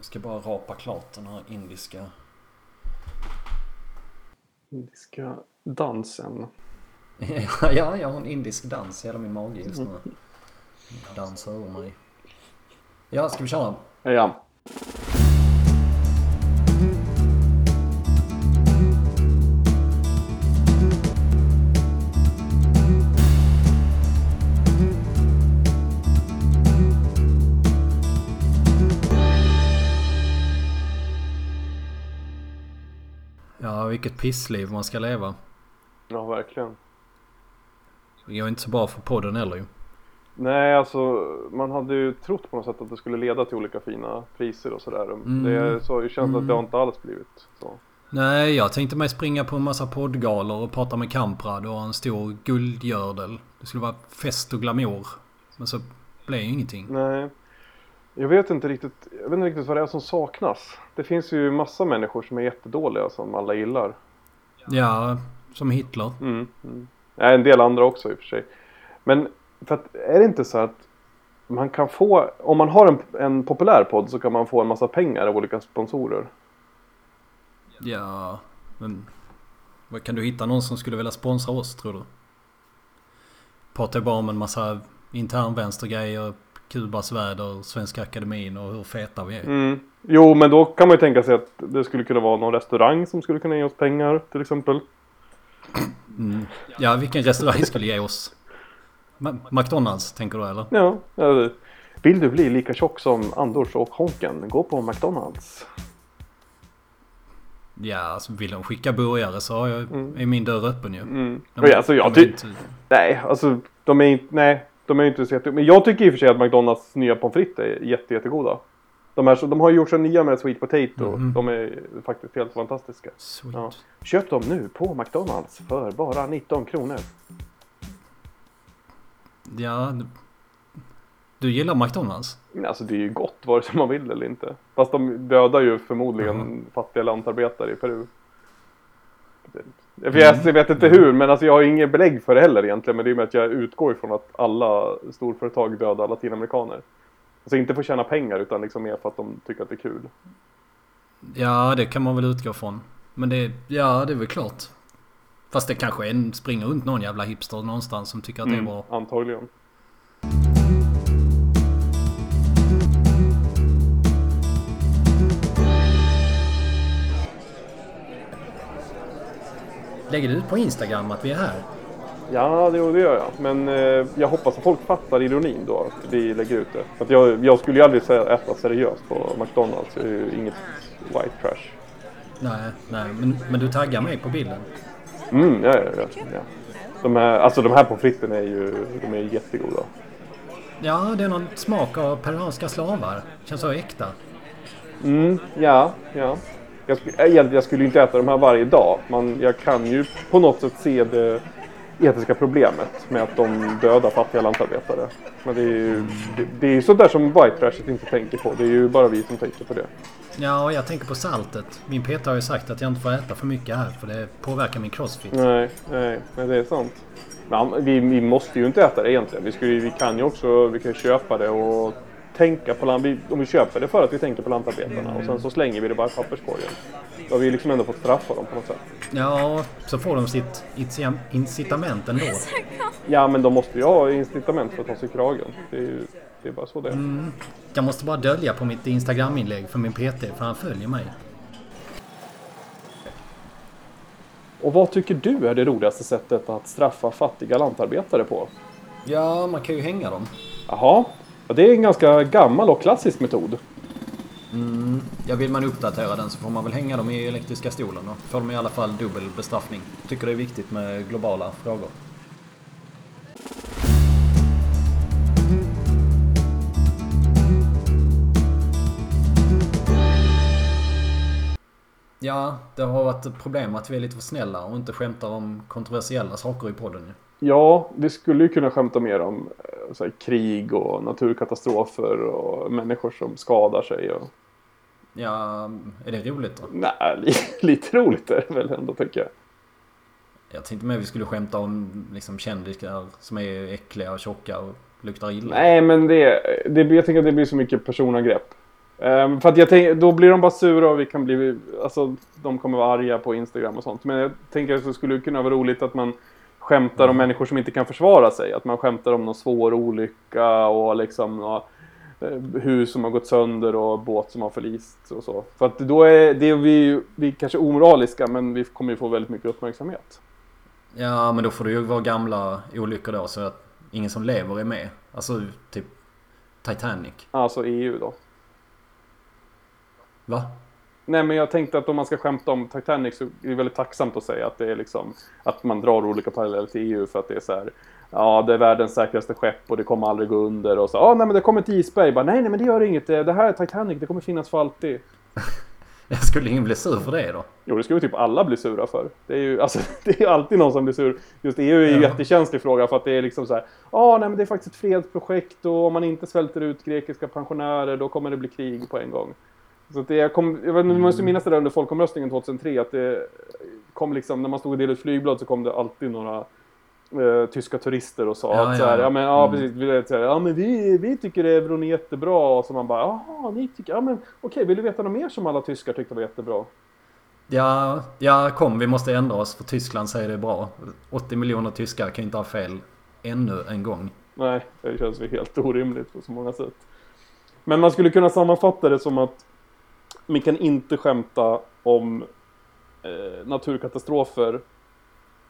Jag ska bara rapa klart den här indiska. Indiska dansen. ja, jag har en indisk dans i hela min mage just nu. Dansar över mig. Ja, ska vi köra? Ja. Vilket pissliv man ska leva. Ja, verkligen. Det går inte så bra för podden heller ju. Nej, alltså man hade ju trott på något sätt att det skulle leda till olika fina priser och sådär. Mm. Det så känns att det har inte alls blivit så. Nej, jag tänkte mig springa på en massa poddgalor och prata med Kamprad och en stor guldgördel. Det skulle vara fest och glamour. Men så blev ju ingenting. Nej. Jag vet inte riktigt, jag vet inte riktigt vad det är som saknas. Det finns ju massa människor som är jättedåliga som alla gillar. Ja, som Hitler. Mm. Mm. Nej, en del andra också i och för sig. Men för att, är det inte så att man kan få, om man har en, en populär podd så kan man få en massa pengar av olika sponsorer. Ja, men... Kan du hitta någon som skulle vilja sponsra oss tror du? Pratar ju bara om en massa internvänstergrejer, Kubas väder, Svenska Akademin och hur feta vi är. Mm. Jo, men då kan man ju tänka sig att det skulle kunna vara någon restaurang som skulle kunna ge oss pengar till exempel. Mm. Ja, vilken restaurang skulle ge oss? McDonalds tänker du eller? Ja, vill du bli lika tjock som Anders och Honken? Gå på McDonalds. Ja, alltså vill de skicka burgare så har jag, Mm. är min dörr öppen ju. Mm. De- ja, alltså, jag de inte- nej, alltså de är inte, nej, de är inte så jätte... Men jag tycker i och för sig att McDonalds nya pommes frites är jätte, jättegoda. De, här, de har ju gjort så nya med sweet potato. Mhm. De är faktiskt helt fantastiska. Ja. Köp dem nu på McDonalds för bara 19 kronor. Ja, du, gillar McDonalds? Alltså det är ju gott vare sig man vill eller inte. Fast de dödar ju förmodligen fattiga lantarbetare i Peru. För jag Mm. vet inte hur, men alltså jag har inget belägg för det heller egentligen. Men det är med att jag utgår ifrån att alla storföretag dödar latinamerikaner. Alltså inte för att tjäna pengar utan liksom mer för att de tycker att det är kul. Ja, det kan man väl utgå från. Men det, ja, det är väl klart. Fast det kanske är en, springer runt någon jävla hipster någonstans som tycker att det är bra. Antagligen. Lägger du ut på Instagram att vi är här? Ja, det, gör jag. Men eh, jag hoppas att folk fattar ironin då, att vi lägger ut det. För att jag, jag skulle ju aldrig säga, äta seriöst på McDonalds. Jag är ju inget white trash. Nej, nej, men, men du taggar mig på bilden. Mm, ja, ja, ja, ja. De här, alltså de här pommes fritesen är ju, de är jättegoda. Ja, det är någon smak av peruanska slavar. Känns så äkta. Mm, ja, ja. Jag, sk- egentligen, jag skulle inte äta de här varje dag. Men jag kan ju på något sätt se det etiska problemet med att de dödar fattiga lantarbetare. Men det är ju det, det är sånt där som white trashet inte tänker på. Det är ju bara vi som tänker på det. Ja, och jag tänker på saltet. Min Peter har ju sagt att jag inte får äta för mycket här för det påverkar min crossfit. Nej, nej, nej det är sant. Men vi, vi måste ju inte äta det egentligen. Vi, skulle, vi kan ju också vi kan köpa det och tänka på land, vi, Om vi köper det för att vi tänker på lantarbetarna och sen så slänger vi det bara i papperskorgen. Då har vi liksom ändå fått straffa dem på något sätt. Ja, så får de sitt incitament ändå. Ja, men de måste ju ha incitament för att ta sig kragen. Det är, ju, det är bara så det är. Jag måste bara dölja på mitt Instagram-inlägg för min PT, för han följer mig. Och vad tycker du är det roligaste sättet att straffa fattiga lantarbetare på? Ja, man kan ju hänga dem. Jaha, ja, det är en ganska gammal och klassisk metod. Mm, ja, vill man uppdatera den så får man väl hänga dem i elektriska stolen. Då får de i alla fall dubbel bestraffning. Tycker det är viktigt med globala frågor. Ja, det har varit ett problem att vi är lite för snälla och inte skämtar om kontroversiella saker i podden ju. Ja, vi skulle ju kunna skämta mer om eh, här, krig och naturkatastrofer och människor som skadar sig. Och... Ja, är det roligt då? Nej, li- lite roligt är det väl ändå tycker jag. Jag tänkte mer vi skulle skämta om liksom kändisar som är äckliga och tjocka och luktar illa. Nej, men det, det, jag tänker att det blir så mycket personangrepp. Ehm, för att jag tänker, då blir de bara sura och vi kan bli, alltså de kommer vara arga på Instagram och sånt. Men jag tänker att det skulle kunna vara roligt att man skämtar om människor som inte kan försvara sig. Att man skämtar om någon svår olycka och liksom några eh, hus som har gått sönder och båt som har förlist och så. För att då är det vi, vi kanske omoraliska men vi kommer ju få väldigt mycket uppmärksamhet. Ja men då får det ju vara gamla olyckor då så att ingen som lever är med. Alltså typ Titanic. Alltså EU då. Va? Nej men jag tänkte att om man ska skämta om Titanic så är det väldigt tacksamt att säga att det är liksom att man drar olika paralleller till EU för att det är så här Ja, det är världens säkraste skepp och det kommer aldrig gå under och så. Ja, nej men det kommer ett isberg. Bara, nej, nej men det gör inget. Det här är Titanic. Det kommer finnas för alltid. Jag skulle ingen bli sur för det då? Jo, det skulle typ alla bli sura för. Det är ju alltså, det är alltid någon som blir sur. Just EU är ju en Ja. jättekänslig fråga för att det är liksom så här. Ja, nej men det är faktiskt ett fredsprojekt och om man inte svälter ut grekiska pensionärer då kommer det bli krig på en gång. Så det kom, jag vet, man måste minnas det där under folkomröstningen 2003 att det kom liksom, när man stod och delade ut flygblad så kom det alltid några eh, tyska turister och sa Ja, att så här, ja. ja men ja Mm. precis, vi, så här, ja men vi, vi tycker euron är jättebra och så man bara jaha ni tycker, ja men okej vill du veta något mer som alla tyskar tyckte var jättebra? Ja, ja kom vi måste ändra oss för Tyskland säger det är bra. 80 miljoner tyskar kan inte ha fel ännu en gång. Nej, det känns ju helt orimligt på så många sätt. Men man skulle kunna sammanfatta det som att vi kan inte skämta om eh, naturkatastrofer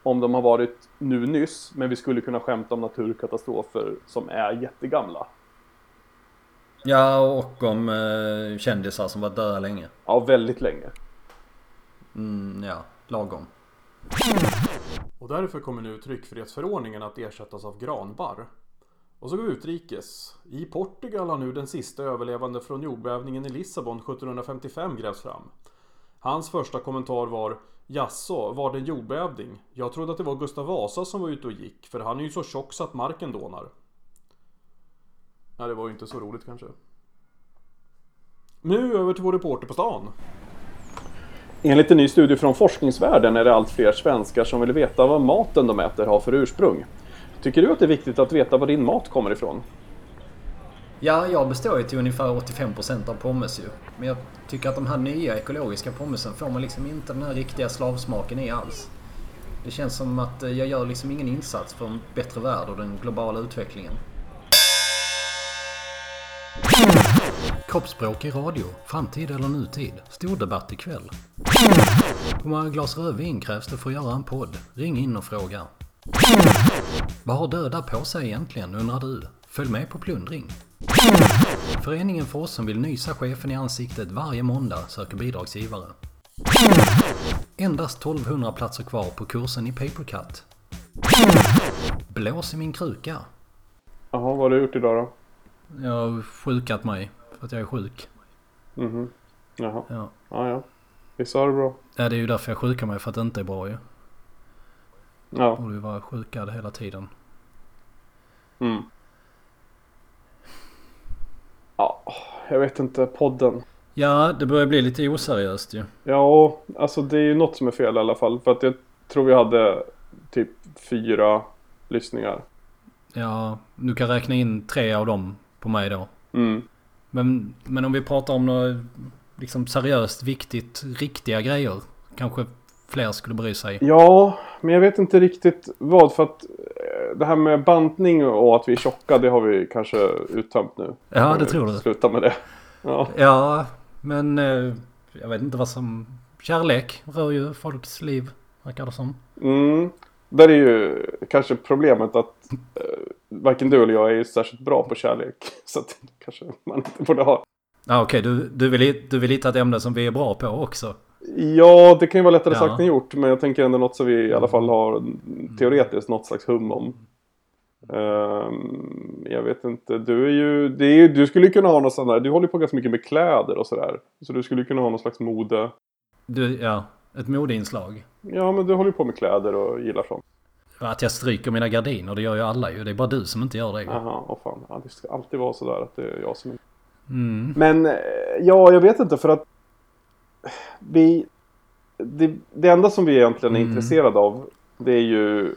om de har varit nu nyss, men vi skulle kunna skämta om naturkatastrofer som är jättegamla. Ja, och om eh, kändisar som var döda länge. Ja, väldigt länge. Mm, ja, lagom. Och därför kommer nu tryckfrihetsförordningen att ersättas av granbarr. Och så går vi utrikes. I Portugal har nu den sista överlevande från jordbävningen i Lissabon 1755 grävts fram. Hans första kommentar var Jaså, var det en jordbävning? Jag trodde att det var Gustav Vasa som var ute och gick, för han är ju så tjock så att marken dånar. Ja, det var ju inte så roligt kanske. Nu över till vår reporter på stan. Enligt en ny studie från forskningsvärlden är det allt fler svenskar som vill veta vad maten de äter har för ursprung. Tycker du att det är viktigt att veta var din mat kommer ifrån? Ja, jag består ju till ungefär 85% av pommes ju. Men jag tycker att de här nya ekologiska pommesen får man liksom inte den här riktiga slavsmaken i alls. Det känns som att eh, jag gör liksom ingen insats för en bättre värld och den globala utvecklingen. Kroppsspråk i radio. Framtid eller nutid? Stor debatt ikväll. Hur många glas rödvin krävs det för att göra en podd? Ring in och fråga. Vad har döda på sig egentligen undrar du? Följ med på plundring. Föreningen för oss som vill nysa chefen i ansiktet varje måndag söker bidragsgivare. Endast 1200 platser kvar på kursen i Papercut. Blås i min kruka. Jaha, vad har du gjort idag då? Jag har sjukat mig för att jag är sjuk. Mhm. Jaha, Ja. ja ja. Visst har det bra. ja, det är ju därför jag sjukar mig för att det inte är bra ju. Ja. Borde ju vara sjukad hela tiden. Mm. Ja, jag vet inte. Podden. Ja, det börjar bli lite oseriöst ju. Ja, alltså det är ju något som är fel i alla fall. För att jag tror vi hade typ fyra lyssningar. Ja, du kan räkna in tre av dem på mig då. Mm. Men, men om vi pratar om något liksom seriöst, viktigt, riktiga grejer. Kanske fler skulle bry sig. Ja, men jag vet inte riktigt vad. För att eh, det här med bantning och att vi är tjocka, det har vi kanske uttömt nu. Ja, det tror du. Sluta med det. Ja. Ja, men eh, jag vet inte vad som... Kärlek rör ju folks liv, verkar det som. Mm. Där är ju kanske problemet att eh, varken du eller jag är ju särskilt bra på kärlek. Så att kanske man inte borde ha. Ja, okej, du, du, vill, du vill hitta ett ämne som vi är bra på också. Ja, det kan ju vara lättare Ja. sagt än gjort. Men jag tänker ändå något som vi i alla fall har teoretiskt något slags hum om. Ehm, jag vet inte, du är ju, det är, du skulle kunna ha något sånt där, du håller ju på ganska mycket med kläder och sådär. Så du skulle kunna ha någon slags mode. Du, ja, ett modeinslag. Ja, men du håller ju på med kläder och gillar sånt. Att jag stryker mina gardiner, det gör ju alla ju. Det är bara du som inte gör det. Jaha, åh fan. Ja, det ska alltid vara sådär att det är jag som Mm. Men eh, ja, jag vet inte för att vi... Det, det enda som vi egentligen är Mm. intresserade av det är ju eh,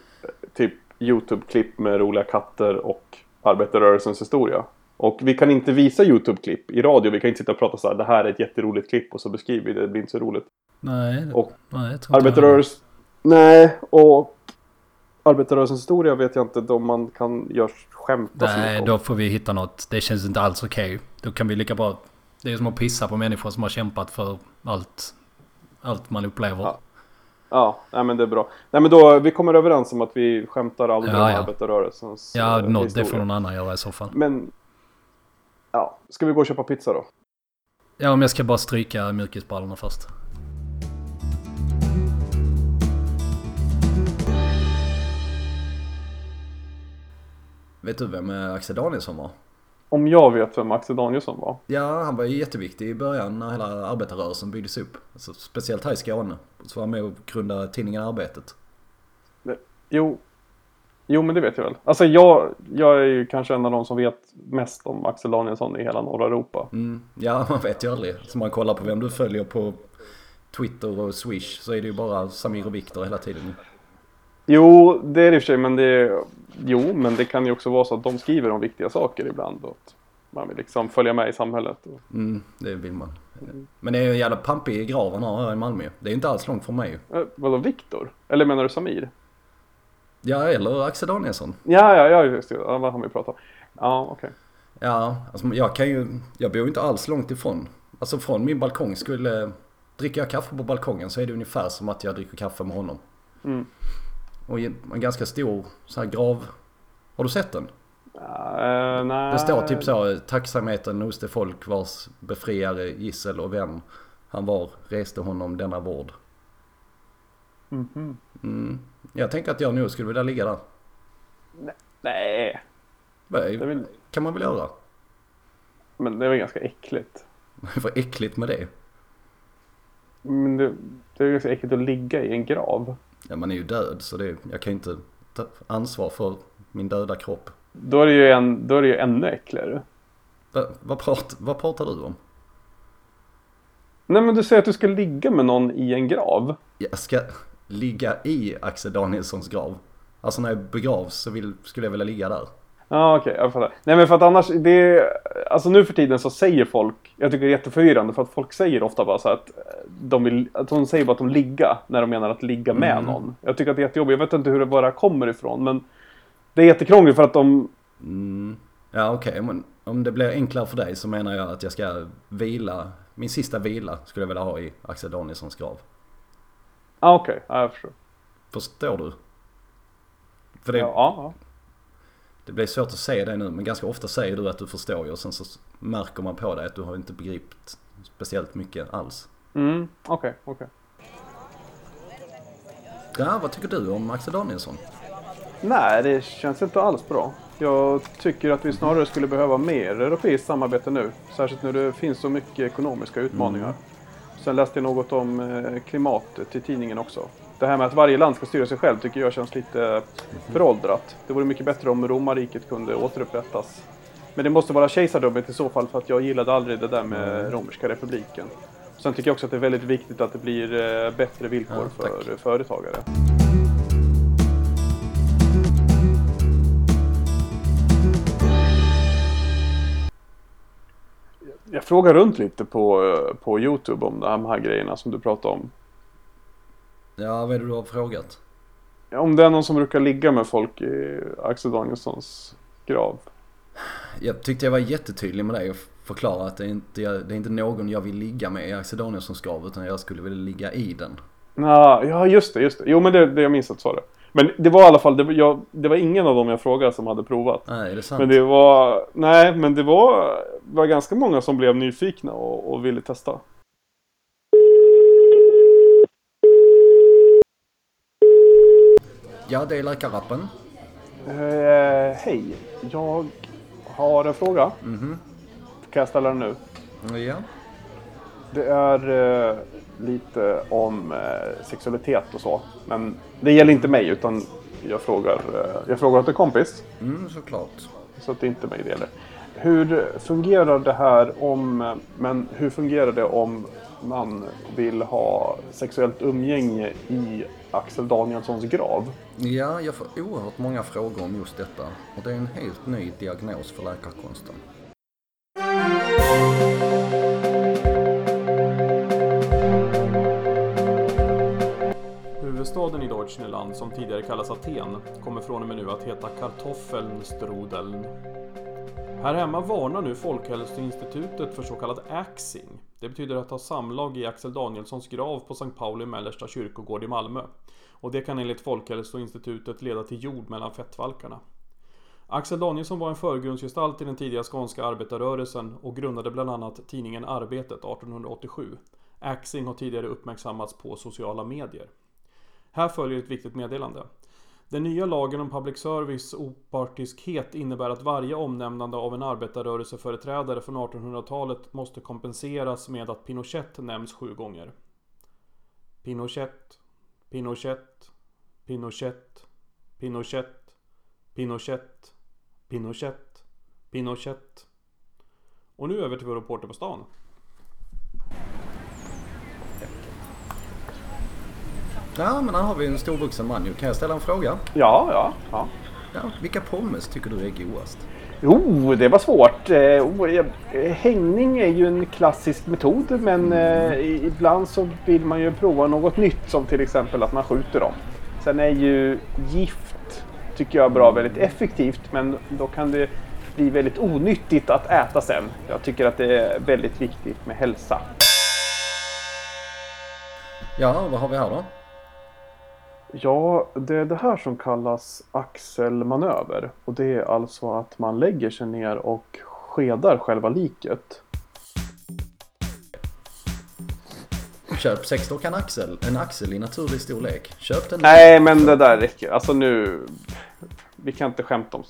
typ YouTube-klipp med roliga katter och arbetarrörelsens historia. Och vi kan inte visa YouTube-klipp i radio. Vi kan inte sitta och prata så här, det här är ett jätteroligt klipp och så beskriver vi det. Det blir inte så roligt. Nej, Och nej Arbetarrörelsen... Nej, och arbetarrörelsens historia vet jag inte om man kan göra skämta Nej, då får vi hitta något. Det känns inte alls okej. Då kan vi lika bra... Det är som att pissa på människor som har kämpat för allt, allt man upplever. Ja. Ja, nej men det är bra. Nej men då, vi kommer överens om att vi skämtar aldrig Ja, om ja. arbetarrörelsens Ja, eh, något, det får någon annan göra i så fall. Men... Ja, ska vi gå och köpa pizza då? Ja, om jag ska bara stryka mjukisbrallorna först. Vet du vem eh, Axel Danielsson var? Om jag vet vem Axel Danielsson var? Ja, han var ju jätteviktig i början när hela arbetarrörelsen byggdes upp. Alltså, speciellt här i Skåne. Så var han med och grundade tidningen Arbetet. Jo. Jo, men det vet jag väl. Alltså jag, jag är ju kanske en av de som vet mest om Axel Danielsson i hela norra Europa. Mm. Ja, man vet ju aldrig. Så man kollar på vem du följer på Twitter och Swish så är det ju bara Samir och Viktor hela tiden. Jo, det är det i och för sig, men det... Jo, men det kan ju också vara så att de skriver om viktiga saker ibland. Och att man vill liksom följa med i samhället. Och... Mm, det vill man. Men det är ju en jävla pampig grav han har här i Malmö. Det är inte alls långt från mig. Eh, vadå, Viktor? Eller menar du Samir? Ja, eller Axel Danielsson. Ja, ja, ja, just det. Ja, vad har vi pratat om? Ja, okej. Ja, alltså jag kan ju... Jag bor ju inte alls långt ifrån. Alltså från min balkong skulle... Dricker jag kaffe på balkongen så är det ungefär som att jag dricker kaffe med honom. Mm. Och en ganska stor så här grav... Har du sett den? Uh, nej. Det står typ så, tacksamheten hos det folk vars befriare, gissel och vän han var reste honom denna vård. Mhm. Mm. Jag tänker att jag nog skulle vilja ligga där. Nej, Vad det väl, kan man väl göra? men det är väl ganska äckligt. Vad äckligt med det. Men det, det är ganska äckligt att ligga i en grav. Ja, man är ju död så det, jag kan ju inte ta ansvar för min döda kropp. Då är det ju, en, då är det ju ännu äckligare. Va, vad, prat, vad pratar du om? Nej men du säger att du ska ligga med någon i en grav. Jag ska ligga i Axel Danielssons grav. Alltså när jag begravs så vill, skulle jag vilja ligga där. Ja okej, jag fattar. Nej men för att annars, det Alltså nu för tiden så säger folk, jag tycker det är jätteförvirrande för att folk säger ofta bara så att de vill, att de säger bara att de ligga när de menar att ligga med Mm. någon. Jag tycker att det är jättejobbigt, jag vet inte hur det bara kommer ifrån men det är jättekrångligt för att de, Mm. Ja okej, men om det blir enklare för dig så menar jag att jag ska vila. Min sista vila skulle jag vilja ha i Axel Danielssons grav. ja okej, ja, jag förstår. Förstår du? För det, Ja, ja, det blir svårt att säga det nu men ganska ofta säger du att du förstår ju och sen så märker man på dig att du har inte begripit speciellt mycket alls. Mm, okej, okej. Ja, vad tycker du om Axel Danielsson? Nej, det känns inte alls bra. Jag tycker att vi snarare skulle behöva mer europeiskt samarbete nu. Särskilt när det finns så mycket ekonomiska utmaningar. Sen läste jag något om eh, klimatet i tidningen också. Det här med att varje land ska styra sig själv tycker jag känns lite föråldrat. Det vore mycket bättre om romarriket kunde återupprättas. Men det måste vara kejsardömet i så fall för att jag gillade aldrig det där med romerska republiken. Sen tycker jag också att det är väldigt viktigt att det blir eh, bättre villkor Ja, för företagare. Jag frågar runt lite på, eh, på Youtube om de här grejerna som du pratade om. Ja, vad är det du har frågat? Om det är någon som brukar ligga med folk i Axel Danielssons grav. Jag tyckte jag var jättetydlig med dig och förklara att det är inte, det är inte någon jag vill ligga med i Axel Danielssons grav utan jag skulle vilja ligga i den. Nå, ja, just det, just det. Jo, men det, det jag minns att sa det. Men det var i alla fall, det, jag, det var ingen av dem jag frågade som hade provat. Nej, är det sant? Men det var, nej, men det var, var ganska många som blev nyfikna och, och ville testa. Ja, det är läkarrappen. Eh, hej, jag har en fråga. Mhm. Kan jag ställa den nu? Ja. Det är eh, lite om eh, sexualitet och så. Men det gäller inte mig utan jag frågar, jag frågar åt en kompis. Mm, såklart. Så att det är inte mig det gäller. Hur fungerar det här om, men hur fungerar det om man vill ha sexuellt umgänge i Axel Danielssons grav? Ja, jag får oerhört många frågor om just detta och det är en helt ny diagnos för läkarkonsten. Huvudstaden i Deutschland, som tidigare kallas Aten, kommer från och med nu att heta Kartoffelnstrudeln. Här hemma varnar nu Folkhälsoinstitutet för så kallad axing, det betyder att ha samlag i Axel Danielssons grav på Sankt Pauli Mellersta kyrkogård i Malmö. Och det kan enligt Folkhälsoinstitutet leda till jord mellan fettvalkarna. Axel Danielsson var en förgrundsgestalt i den tidiga skånska arbetarrörelsen och grundade bland annat tidningen Arbetet 1887. Axing har tidigare uppmärksammats på sociala medier. Här följer ett viktigt meddelande. Den nya lagen om public service opartiskhet innebär att varje omnämnande av en arbetarrörelseföreträdare från 1800-talet måste kompenseras med att Pinochet nämns sju gånger. Pinochet, Pinochet, Pinochet, Pinochet, Pinochet, Pinochet, Pinochet. Och nu över till vår reporter på stan. Ja, men här har vi en stor vuxen man. Kan jag ställa en fråga? Ja, ja, ja. Ja, vilka pommes tycker du är godast? Jo, det var svårt. Eh, oh, eh, Hängning är ju en klassisk metod men eh, ibland så vill man ju prova något nytt som till exempel att man skjuter dem. Sen är ju gift, tycker jag, bra väldigt effektivt men då kan det bli väldigt onyttigt att äta sen. Jag tycker att det är väldigt viktigt med hälsa. Ja, vad har vi här då? Ja, det är det här som kallas axelmanöver. Och det är alltså att man lägger sig ner och skedar själva liket. Köp sexdockan Axel. En axel i naturlig storlek. Köp den. Nej, men det där räcker. Alltså nu... Vi kan inte skämta om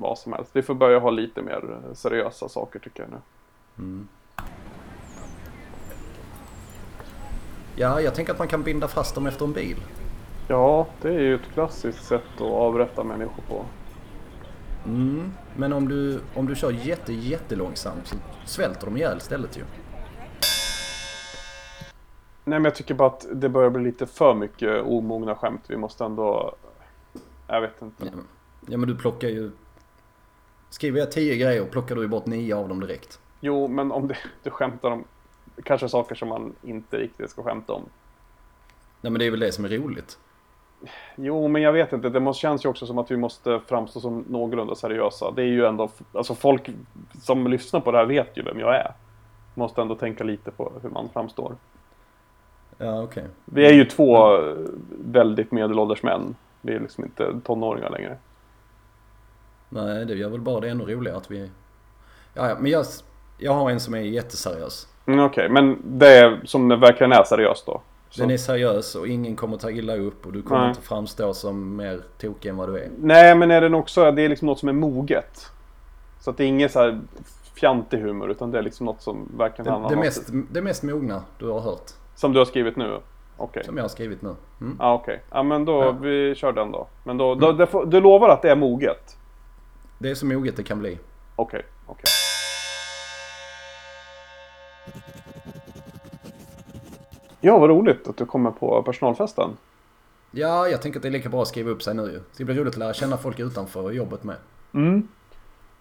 vad, som helst. Vi får börja ha lite mer seriösa saker tycker jag nu. Ja, jag tänker att man kan binda fast dem efter en bil. Ja, det är ju ett klassiskt sätt att avrätta människor på. Mm. Men om du, om du kör jätte, jättelångsamt så svälter de ihjäl istället ju. Nej, men jag tycker bara att det börjar bli lite för mycket omogna skämt. Vi måste ändå... Jag vet inte. Ja, men- ja, men du plockar ju... Skriver jag tio grejer plockar du ju bort nio av dem direkt. Jo, men om det, du skämtar om kanske saker som man inte riktigt ska skämta om. Nej, men det är väl det som är roligt. Jo, men jag vet inte. Det måste, känns ju också som att vi måste framstå som någorlunda seriösa. Det är ju ändå, alltså folk som lyssnar på det här vet ju vem jag är. Måste ändå tänka lite på hur man framstår. Ja, okej. Vi är ju två väldigt medelålders män. Vi är liksom inte tonåringar längre. Nej, det gör väl bara det ännu roligare att vi... Ja, ja, men jag, jag har en som är jätteseriös. Mm, Okej, men det är som det verkligen är seriöst då? Så. Den är seriös och ingen kommer ta illa upp och du kommer Nej. inte framstå som mer tokig än vad du är. Nej, men är den också, det är liksom något som är moget. Så att det är inget så här fjantig humor, utan det är liksom något som verkligen Det, handlar det, mest, det mest mogna du har hört. Som du har skrivit nu? Okej. Som jag har skrivit nu. Mm. Ja, okej. Ja, men då, Ja. vi kör den då. Men då, då det får, du lovar att det är moget? Det är så moget det kan bli. Okej, okej. Ja, vad roligt att du kommer på personalfesten. Ja, jag tänker att det är lika bra att skriva upp sig nu ju. Det blir roligt att lära känna folk utanför jobbet med. Mm.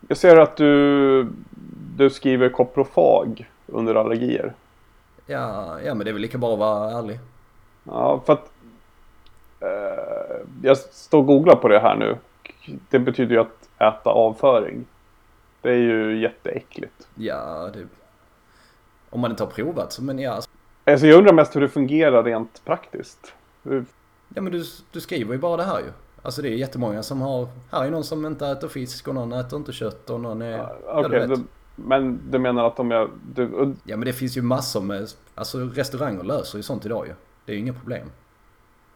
Jag ser att du, du skriver koprofag under allergier. Ja, ja, men det är väl lika bra att vara ärlig. Ja, för att eh, jag står och googlar på det här nu. Det betyder ju att äta avföring. Det är ju jätteäckligt. Ja, det... Om man inte har provat så, men ja. Alltså jag undrar mest hur det fungerar rent praktiskt. Hur- Ja, men du, du skriver ju bara det här ju. Alltså det är jättemånga som har... Här är någon som inte äter fisk och någon äter inte kött och någon är... Ja, Okej, du vet. du- men du menar att om jag... Du, Ja, men det finns ju massor med... Alltså restauranger löser ju sånt idag ju. Det är ju inga problem.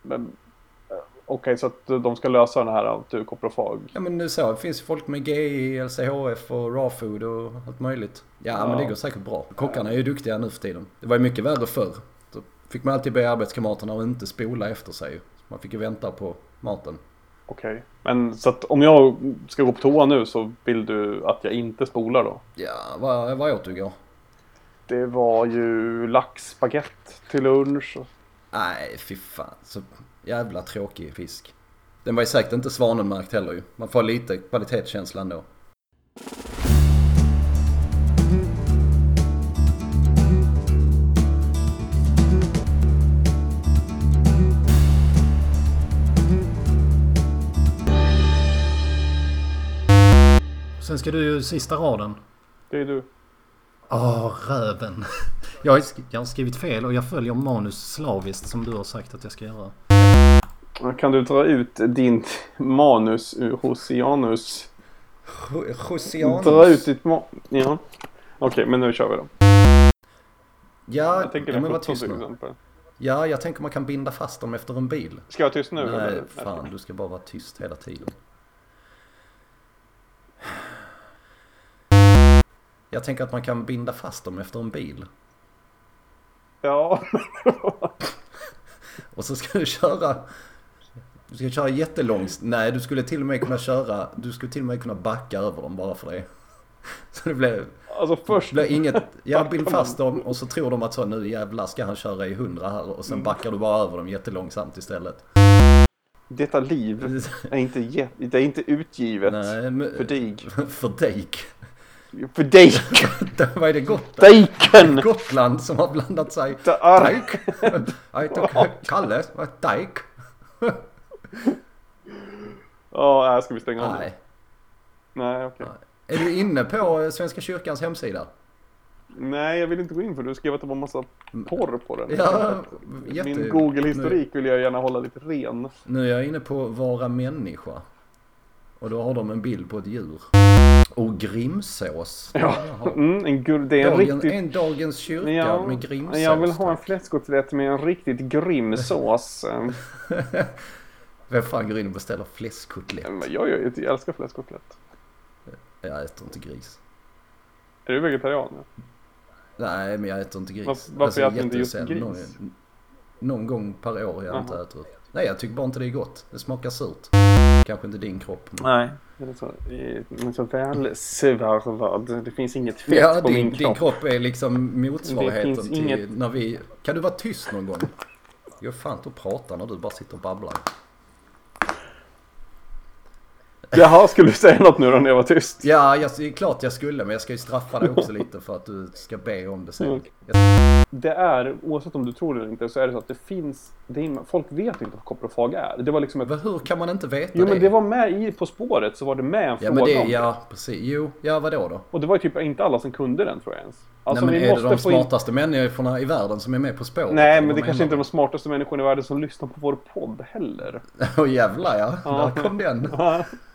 men, Okej, så att de ska lösa den här koprofag. Ja men nu så, det finns ju folk med GI, LCHF och raw food och allt möjligt. Ja, men det går säkert bra. Kockarna är ju duktiga nu för tiden. Det var ju mycket värre förr. Då fick man alltid be arbetskamraterna att inte spola efter sig. Man fick ju vänta på maten. Okej. Men så att om jag ska gå på toa nu så vill du att jag inte spolar då? Ja, vad, vad åt du igår? Det var ju laxbaguette till lunch. och- Nej, fy fan. Så jävla tråkig fisk. Den var ju säkert inte svanenmärkt heller ju. Man får lite kvalitetskänsla ändå. Sen ska du ju sista raden. Det är du. Åh, röven. Jag har skrivit fel och jag följer manus slaviskt som du har sagt att jag ska göra. Kan du dra ut din manus ur Hosianus? Dra ut ditt manus. Ja. Okej, men nu kör vi då. Ja, Jag tänker ja men var 17 tyst nu. exempel. Ja, jag tänker man kan binda fast dem efter en bil. Ska jag vara tyst nu? Nej, eller? fan du ska bara vara tyst hela tiden. Jag tänker att man kan binda fast dem efter en bil. Ja. Och så ska du köra... Du ska köra jättelångt. Nej, du skulle till och med kunna köra... Du skulle till och med kunna backa över dem bara för det. Så det blev... Alltså först. Blir inget... Jag man. fast dem och så tror de att så nu jävlar ska han köra i 100 här och sen backar du bara över dem jättelångsamt istället. Detta liv är inte, det är inte utgivet Nej, men... för dig. För dig. För dig. Vad är det gott? Dejken! Gotland som har blandat sig. Dijk. Heter Kalle. Dijk. Ja, äh, ska vi stänga av? Nej. Nej, okej. Är du inne på Svenska kyrkans hemsida? Nej, jag vill inte gå in för du skrev att det var massa porr på den. Ja, jätte... Min Google-historik vill jag gärna hålla lite ren. Nu är jag inne på Vara Människa. Och då har de en bild på ett djur. Och grimsås. Ja, mm, en gul, det är en Dagen, riktigt... en Dagens kyrka Ja, med grimsås. jag vill ha en fläskkotlett med en riktigt grym sås. Vem fan går in och beställer fläskkotlett? men jag, jag, jag älskar fläskkotlett. Jag äter inte gris. Är du vegetarian? Ja? Nej, men jag äter inte gris. Varför- varför äter du inte just gris? Någon, någon gång per år jag inte äter. Nej, jag tycker bara inte det är gott. Det smakar surt. Kanske inte din kropp. men- Nej. Det är så, är så välsvarvad. Det finns inget fett Ja, på din, min din kropp. kropp är liksom motsvarigheten till inget- när vi... Kan du vara tyst någon gång? Jag fan inte att prata när du bara sitter och babblar. Jaha, skulle du säga något nu då när jag var tyst? Ja, jag, det är klart jag skulle, men jag ska ju straffa dig också lite för att du ska be om det sen. Mm. Det är, oavsett om du tror det eller inte, så är det så att det finns, det är, folk vet inte vad koprofag är. Det var liksom ett, men hur kan man inte veta jo det? men det var med i På spåret så var det med en Ja, fråga men det, om det. ja, precis. Jo, ja vadå då? Och det var ju typ inte alla som kunde den tror jag ens. Alltså Nej, men är det de få in... smartaste människorna i världen som är med På spåret? Nej men det kanske inte är de smartaste människorna i världen som lyssnar på vår podd heller. Åh jävlar ja, Ja. där kom den.